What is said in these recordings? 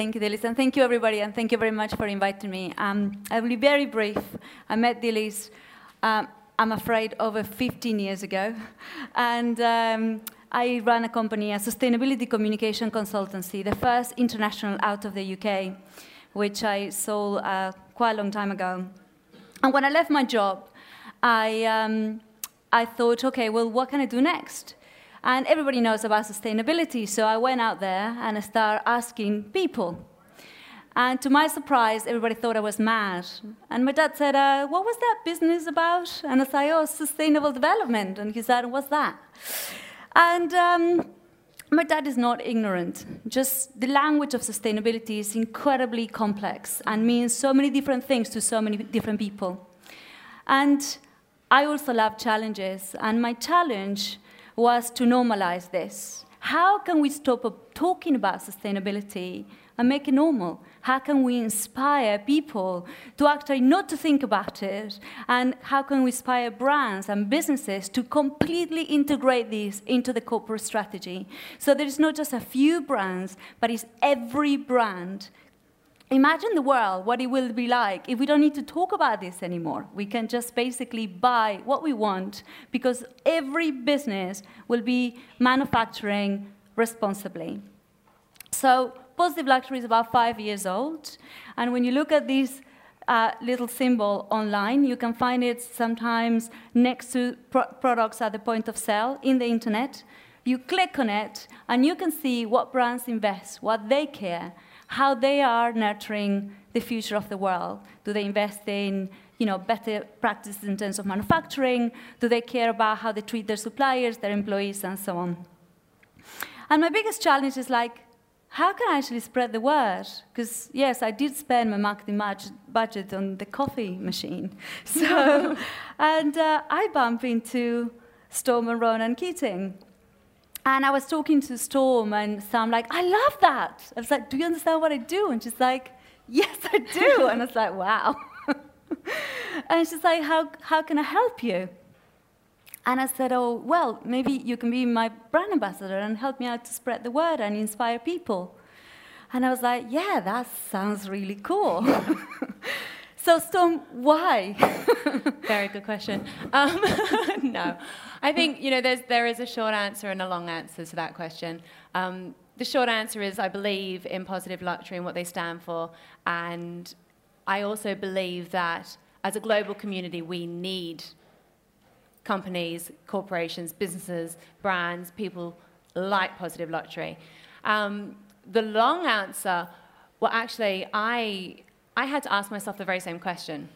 Thank you, Dilis, and thank you, everybody, and thank you very much for inviting me. Um, I will be very brief. I met Dilis, um, I'm afraid, over 15 years ago, and um, I ran a company, a sustainability communication consultancy, the first international out of the UK, which I sold uh, quite a long time ago. And when I left my job, I, um, I thought, okay, well, what can I do next? And everybody knows about sustainability, so I went out there and I started asking people. And to my surprise, everybody thought I was mad. And my dad said, uh, What was that business about? And I said, Oh, sustainable development. And he said, What's that? And um, my dad is not ignorant. Just the language of sustainability is incredibly complex and means so many different things to so many different people. And I also love challenges. And my challenge was to normalize this. How can we stop talking about sustainability and make it normal? How can we inspire people to actually not to think about it? And how can we inspire brands and businesses to completely integrate this into the corporate strategy? So there is not just a few brands, but it's every brand Imagine the world, what it will be like if we don't need to talk about this anymore. We can just basically buy what we want because every business will be manufacturing responsibly. So, Positive Luxury is about five years old. And when you look at this uh, little symbol online, you can find it sometimes next to pro products at the point of sale in the internet. You click on it, and you can see what brands invest, what they care how they are nurturing the future of the world. Do they invest in you know, better practices in terms of manufacturing? Do they care about how they treat their suppliers, their employees, and so on? And my biggest challenge is like, how can I actually spread the word? Because, yes, I did spend my marketing budget on the coffee machine. So, and uh, I bump into Storm and Ronan Keating, and I was talking to Storm, and so I'm like, I love that. I was like, Do you understand what I do? And she's like, Yes, I do. and I was like, Wow. and she's like, how, how can I help you? And I said, Oh, well, maybe you can be my brand ambassador and help me out to spread the word and inspire people. And I was like, Yeah, that sounds really cool. So, Storm, why? Very good question. Um, no, I think you know there's, there is a short answer and a long answer to that question. Um, the short answer is I believe in positive luxury and what they stand for, and I also believe that as a global community we need companies, corporations, businesses, brands, people like positive luxury. Um, the long answer, well, actually, I I had to ask myself the very same question.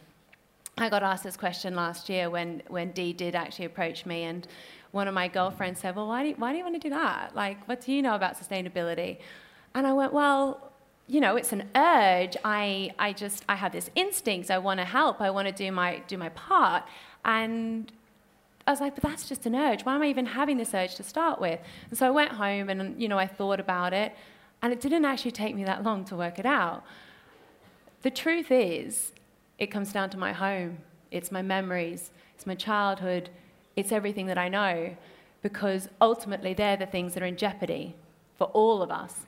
I got asked this question last year when, when Dee did actually approach me, and one of my girlfriends said, Well, why do, you, why do you want to do that? Like, what do you know about sustainability? And I went, Well, you know, it's an urge. I, I just, I have this instinct. I want to help. I want to do my, do my part. And I was like, but that's just an urge. Why am I even having this urge to start with? And so I went home and, you know, I thought about it. And it didn't actually take me that long to work it out. The truth is, it comes down to my home. It's my memories, it's my childhood, it's everything that I know, because ultimately they're the things that are in jeopardy for all of us.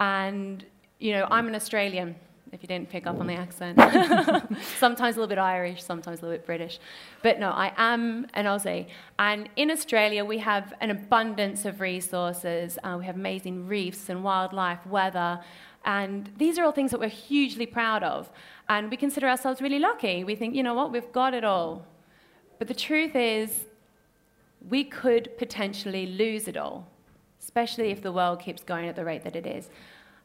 And, you know, I'm an Australian, if you didn't pick up on the accent. sometimes a little bit Irish, sometimes a little bit British. But no, I am an Aussie. And in Australia, we have an abundance of resources. Uh, we have amazing reefs and wildlife, weather, and these are all things that we're hugely proud of. And we consider ourselves really lucky. We think, you know what, we've got it all. But the truth is, we could potentially lose it all, especially if the world keeps going at the rate that it is.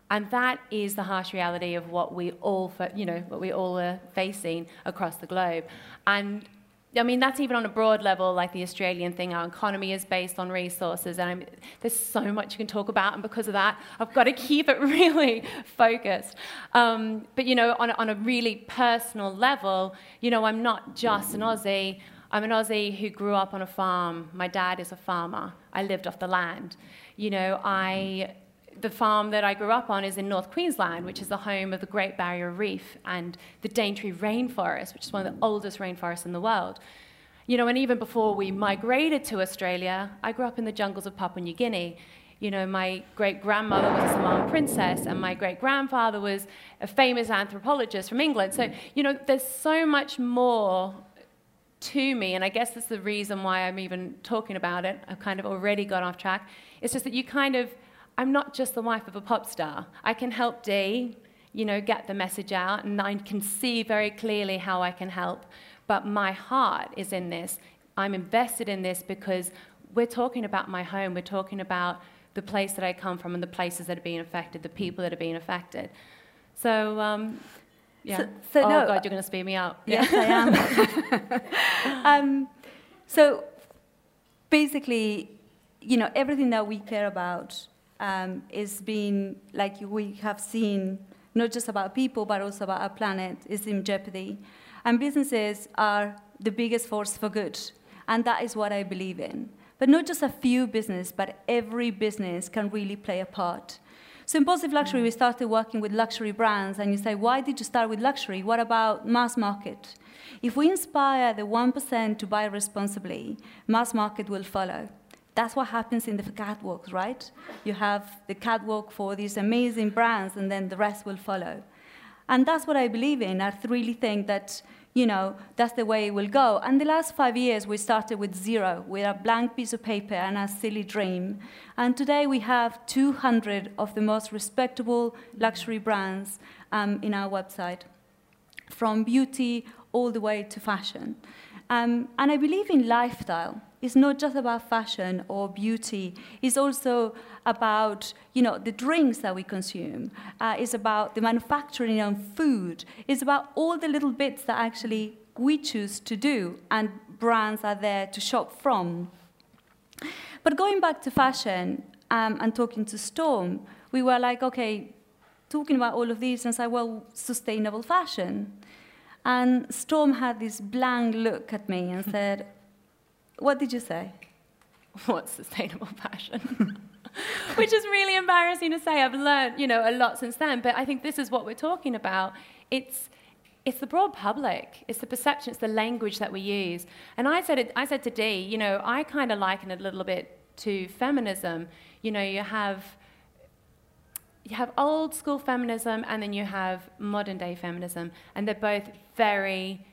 And that is the harsh reality of what we all, you know, what we all are facing across the globe. And I mean, that's even on a broad level, like the Australian thing. Our economy is based on resources, and I'm, there's so much you can talk about, and because of that, I've got to keep it really focused. Um, but, you know, on on a really personal level, you know, I'm not just an Aussie. I'm an Aussie who grew up on a farm. My dad is a farmer. I lived off the land. You know, I the farm that I grew up on is in North Queensland, which is the home of the Great Barrier Reef and the Daintree Rainforest, which is one of the oldest rainforests in the world. You know, and even before we migrated to Australia, I grew up in the jungles of Papua New Guinea. You know, my great grandmother was a Samoan princess, and my great grandfather was a famous anthropologist from England. So, you know, there's so much more to me, and I guess that's the reason why I'm even talking about it. I've kind of already got off track. It's just that you kind of, I'm not just the wife of a pop star. I can help Dee, you know, get the message out, and I can see very clearly how I can help. But my heart is in this. I'm invested in this because we're talking about my home. We're talking about the place that I come from and the places that are being affected, the people that are being affected. So, um, yeah. So, so oh, no, God, you're going to speed me up. Yes, I am. um, so, basically, you know, everything that we care about um, is being, like we have seen, not just about people, but also about our planet, is in jeopardy. And businesses are the biggest force for good. And that is what I believe in. But not just a few businesses, but every business can really play a part. So in Positive Luxury, we started working with luxury brands, and you say, why did you start with luxury? What about mass market? If we inspire the 1% to buy responsibly, mass market will follow. That's what happens in the catwalks, right? You have the catwalk for these amazing brands, and then the rest will follow. And that's what I believe in. I really think that you know, that's the way it will go. And the last five years, we started with zero, with a blank piece of paper and a silly dream. And today we have 200 of the most respectable luxury brands um, in our website, from beauty all the way to fashion. Um, and I believe in lifestyle. It's not just about fashion or beauty. It's also about you know the drinks that we consume. Uh, it's about the manufacturing of food. It's about all the little bits that actually we choose to do, and brands are there to shop from. But going back to fashion um, and talking to Storm, we were like, okay, talking about all of these, and say, well, sustainable fashion. And Storm had this blank look at me and said, what did you say? What's sustainable fashion? Which is really embarrassing to say. I've learned, you know, a lot since then. But I think this is what we're talking about. It's it's the broad public. It's the perception. It's the language that we use. And I said, it, I said to Dee, you know, I kind of liken it a little bit to feminism. You know, you have you have old school feminism and then you have modern day feminism, and they're both very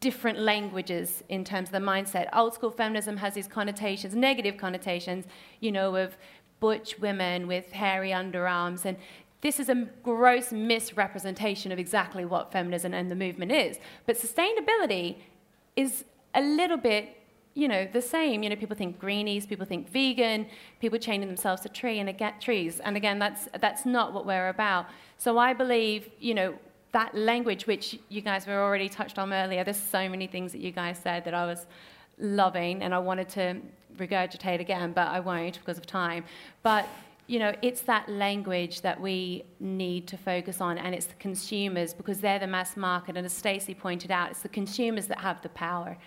different languages in terms of the mindset. Old school feminism has these connotations, negative connotations, you know, of butch women with hairy underarms. And this is a gross misrepresentation of exactly what feminism and the movement is. But sustainability is a little bit, you know, the same. You know, people think greenies, people think vegan, people chaining themselves to tree and get trees. And again, that's that's not what we're about. So I believe, you know, that language, which you guys were already touched on earlier, there's so many things that you guys said that I was loving and I wanted to regurgitate again, but I won't because of time. But you know, it's that language that we need to focus on, and it's the consumers because they're the mass market. And as Stacey pointed out, it's the consumers that have the power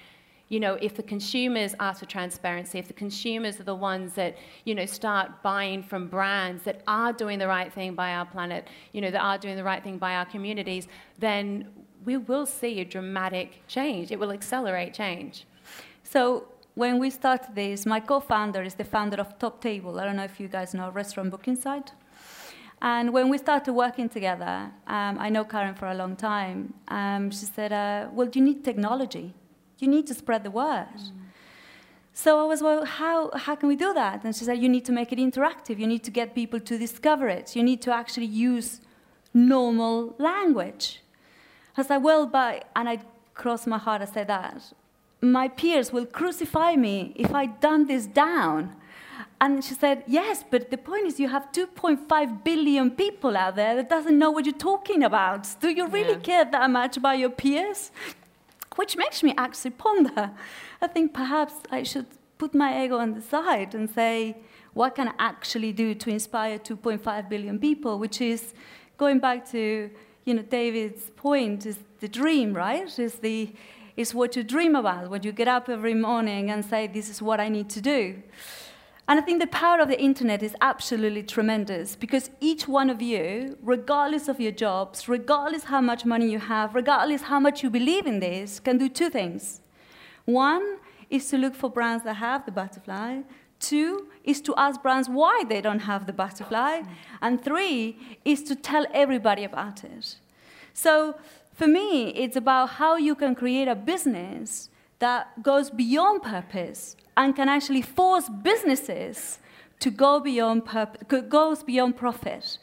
you know, if the consumers ask for transparency, if the consumers are the ones that, you know, start buying from brands that are doing the right thing by our planet, you know, that are doing the right thing by our communities, then we will see a dramatic change. It will accelerate change. So when we started this, my co-founder is the founder of Top Table. I don't know if you guys know Restaurant Booking Site. And when we started working together, um, I know Karen for a long time. Um, she said, uh, "Well, do you need technology." You need to spread the word. Mm. So I was, well, how, how can we do that? And she said, you need to make it interactive. You need to get people to discover it. You need to actually use normal language. I said, well, but, and I crossed my heart, I said that, my peers will crucify me if I dumb this down. And she said, yes, but the point is you have 2.5 billion people out there that doesn't know what you're talking about. Do you really yeah. care that much about your peers? Which makes me actually ponder. I think perhaps I should put my ego on the side and say, what can I actually do to inspire 2.5 billion people, which is going back to you know, David's point, is the dream, right? Is, the, is what you dream about, when you get up every morning and say, this is what I need to do. And I think the power of the internet is absolutely tremendous because each one of you, regardless of your jobs, regardless how much money you have, regardless how much you believe in this, can do two things. One is to look for brands that have the butterfly. Two is to ask brands why they don't have the butterfly. And three is to tell everybody about it. So for me, it's about how you can create a business that goes beyond purpose and can actually force businesses to go beyond purpose, goes beyond profit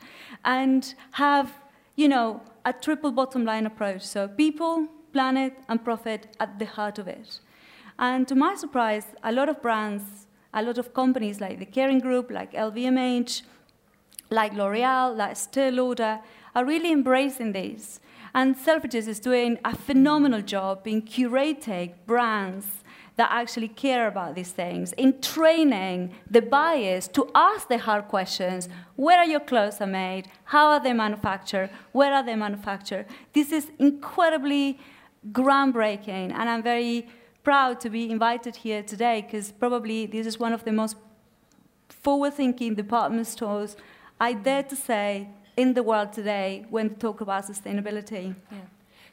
and have, you know, a triple bottom line approach. So people, planet, and profit at the heart of it. And to my surprise, a lot of brands, a lot of companies like the Kering Group, like LVMH, like L'Oreal, like Estée Lauder, are really embracing this. And Selfridges is doing a phenomenal job in curating brands that actually care about these things, in training the buyers to ask the hard questions. Where are your clothes are made? How are they manufactured? Where are they manufactured? This is incredibly groundbreaking, and I'm very proud to be invited here today because probably this is one of the most forward-thinking department stores, I dare to say, in the world today when we talk about sustainability. Yeah.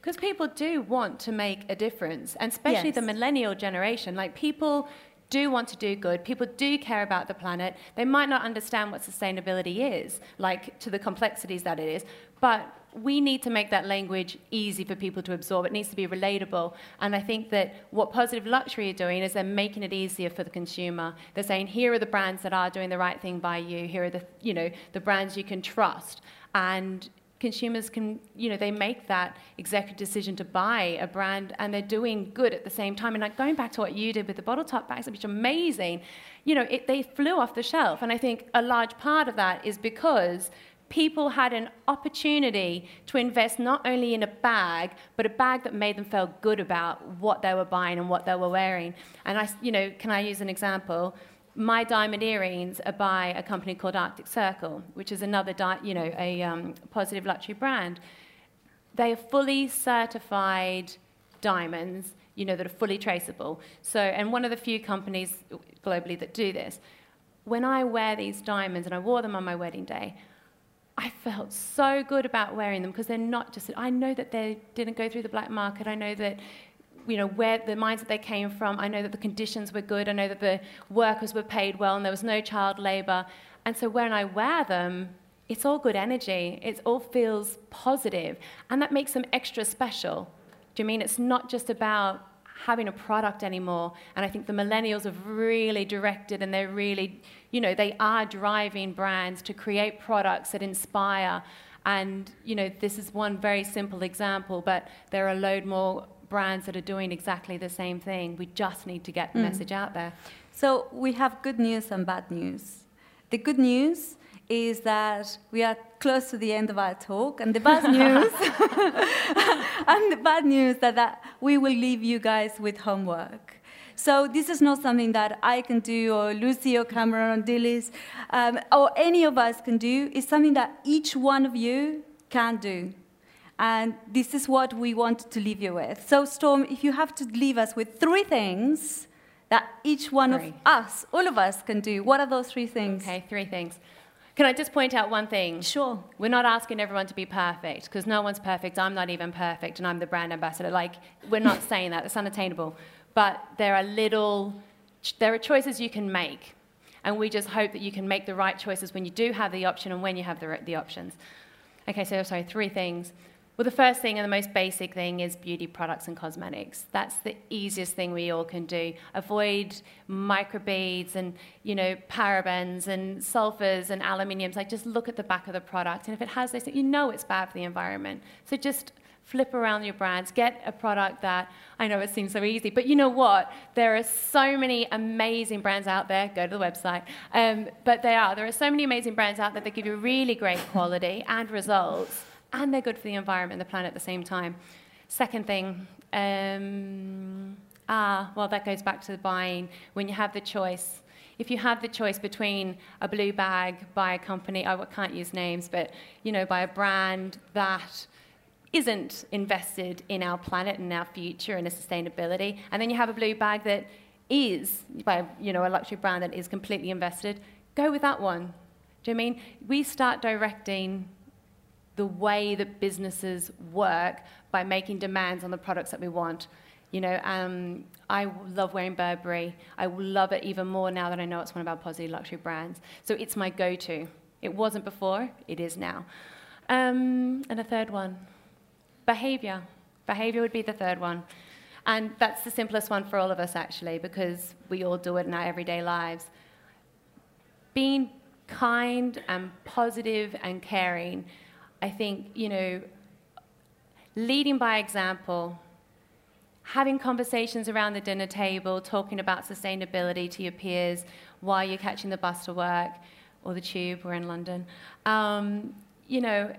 Because people do want to make a difference, and especially yes. the millennial generation. Like people do want to do good. People do care about the planet. They might not understand what sustainability is, like to the complexities that it is, but we need to make that language easy for people to absorb. It needs to be relatable. And I think that what Positive Luxury are doing is they're making it easier for the consumer. They're saying, here are the brands that are doing the right thing by you. Here are the, you know, the brands you can trust. And consumers can, you know, they make that executive decision to buy a brand and they're doing good at the same time. And like going back to what you did with the bottle top bags, which is amazing, you know, it, they flew off the shelf. And I think a large part of that is because people had an opportunity to invest not only in a bag, but a bag that made them feel good about what they were buying and what they were wearing. And I, you know, can I use an example? My diamond earrings are by a company called Arctic Circle, which is another, you know, a um, positive luxury brand. They are fully certified diamonds, you know, that are fully traceable. So, and one of the few companies globally that do this. When I wear these diamonds, and I wore them on my wedding day, I felt so good about wearing them because they're not just, I know that they didn't go through the black market. I know that you know, where the mines that they came from. I know that the conditions were good. I know that the workers were paid well and there was no child labor. And so when I wear them, it's all good energy. It all feels positive, and that makes them extra special. Do you mean it's not just about having a product anymore? And I think the millennials have really directed, and they're really, you know, they are driving brands to create products that inspire. And you know, this is one very simple example, but there are a load more brands that are doing exactly the same thing. We just need to get the mm. message out there. So we have good news and bad news. The good news is that we are close to the end of our talk, and the bad news, and the bad news that, that we will leave you guys with homework. So this is not something that I can do, or Lucy, or Cameron, or Dilys, um, or any of us can do. It's something that each one of you can do. And this is what we want to leave you with. So, Storm, if you have to leave us with three things that each one three. of us, all of us, can do, what are those three things? Okay, three things. Can I just point out one thing? Sure. We're not asking everyone to be perfect because no one's perfect. I'm not even perfect, and I'm the brand ambassador. Like, we're not saying that. It's unattainable. But there are little, there are choices you can make. And we just hope that you can make the right choices when you do have the option and when you have the, the options. Okay, so sorry, three things. Well, the first thing and the most basic thing is beauty products and cosmetics. That's the easiest thing we all can do. Avoid microbeads and, you know, parabens and sulfurs and aluminiums. Like, just look at the back of the product. And if it has this, you know it's bad for the environment. So just flip around your brands, get a product that I know it seems so easy, but you know what? There are so many amazing brands out there. Go to the website. Um, but they are. There are so many amazing brands out there that give you really great quality and results and they're good for the environment and the planet at the same time. Second thing, um, ah, well, that goes back to the buying. When you have the choice, if you have the choice between a blue bag by a company, I can't use names, but you know, by a brand that isn't invested in our planet and our future and our sustainability, and then you have a blue bag that is by you know a luxury brand that is completely invested, go with that one. Do you know I mean we start directing the way that businesses work by making demands on the products that we want. You know, um, I love wearing Burberry. I love it even more now that I know it's one of our positive luxury brands. So it's my go-to. It wasn't before, it is now. Um, and a third one, behavior. Behavior would be the third one. And that's the simplest one for all of us, actually, because we all do it in our everyday lives. Being kind and positive and caring, I think, you know, leading by example, having conversations around the dinner table, talking about sustainability to your peers while you're catching the bus to work or the tube, we're in London. Um, you know,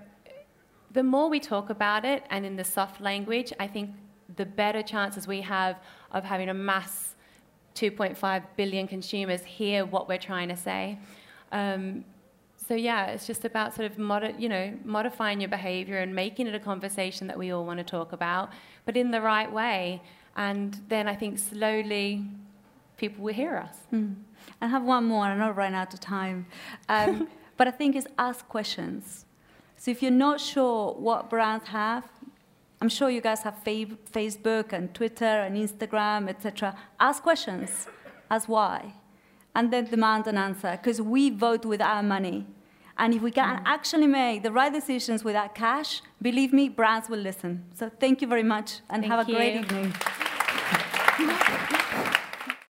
the more we talk about it and in the soft language, I think the better chances we have of having a mass 2.5 billion consumers hear what we're trying to say. Um, so yeah, it's just about sort of modi- you know modifying your behavior and making it a conversation that we all want to talk about, but in the right way. And then I think slowly people will hear us. Mm. I have one more. I'm not running out of time, um, but I think it's ask questions. So if you're not sure what brands have, I'm sure you guys have Facebook and Twitter and Instagram, etc. Ask questions. Ask why. And then demand an answer, because we vote with our money. And if we can mm. actually make the right decisions with that cash, believe me, brands will listen. So thank you very much and thank have a you. great evening.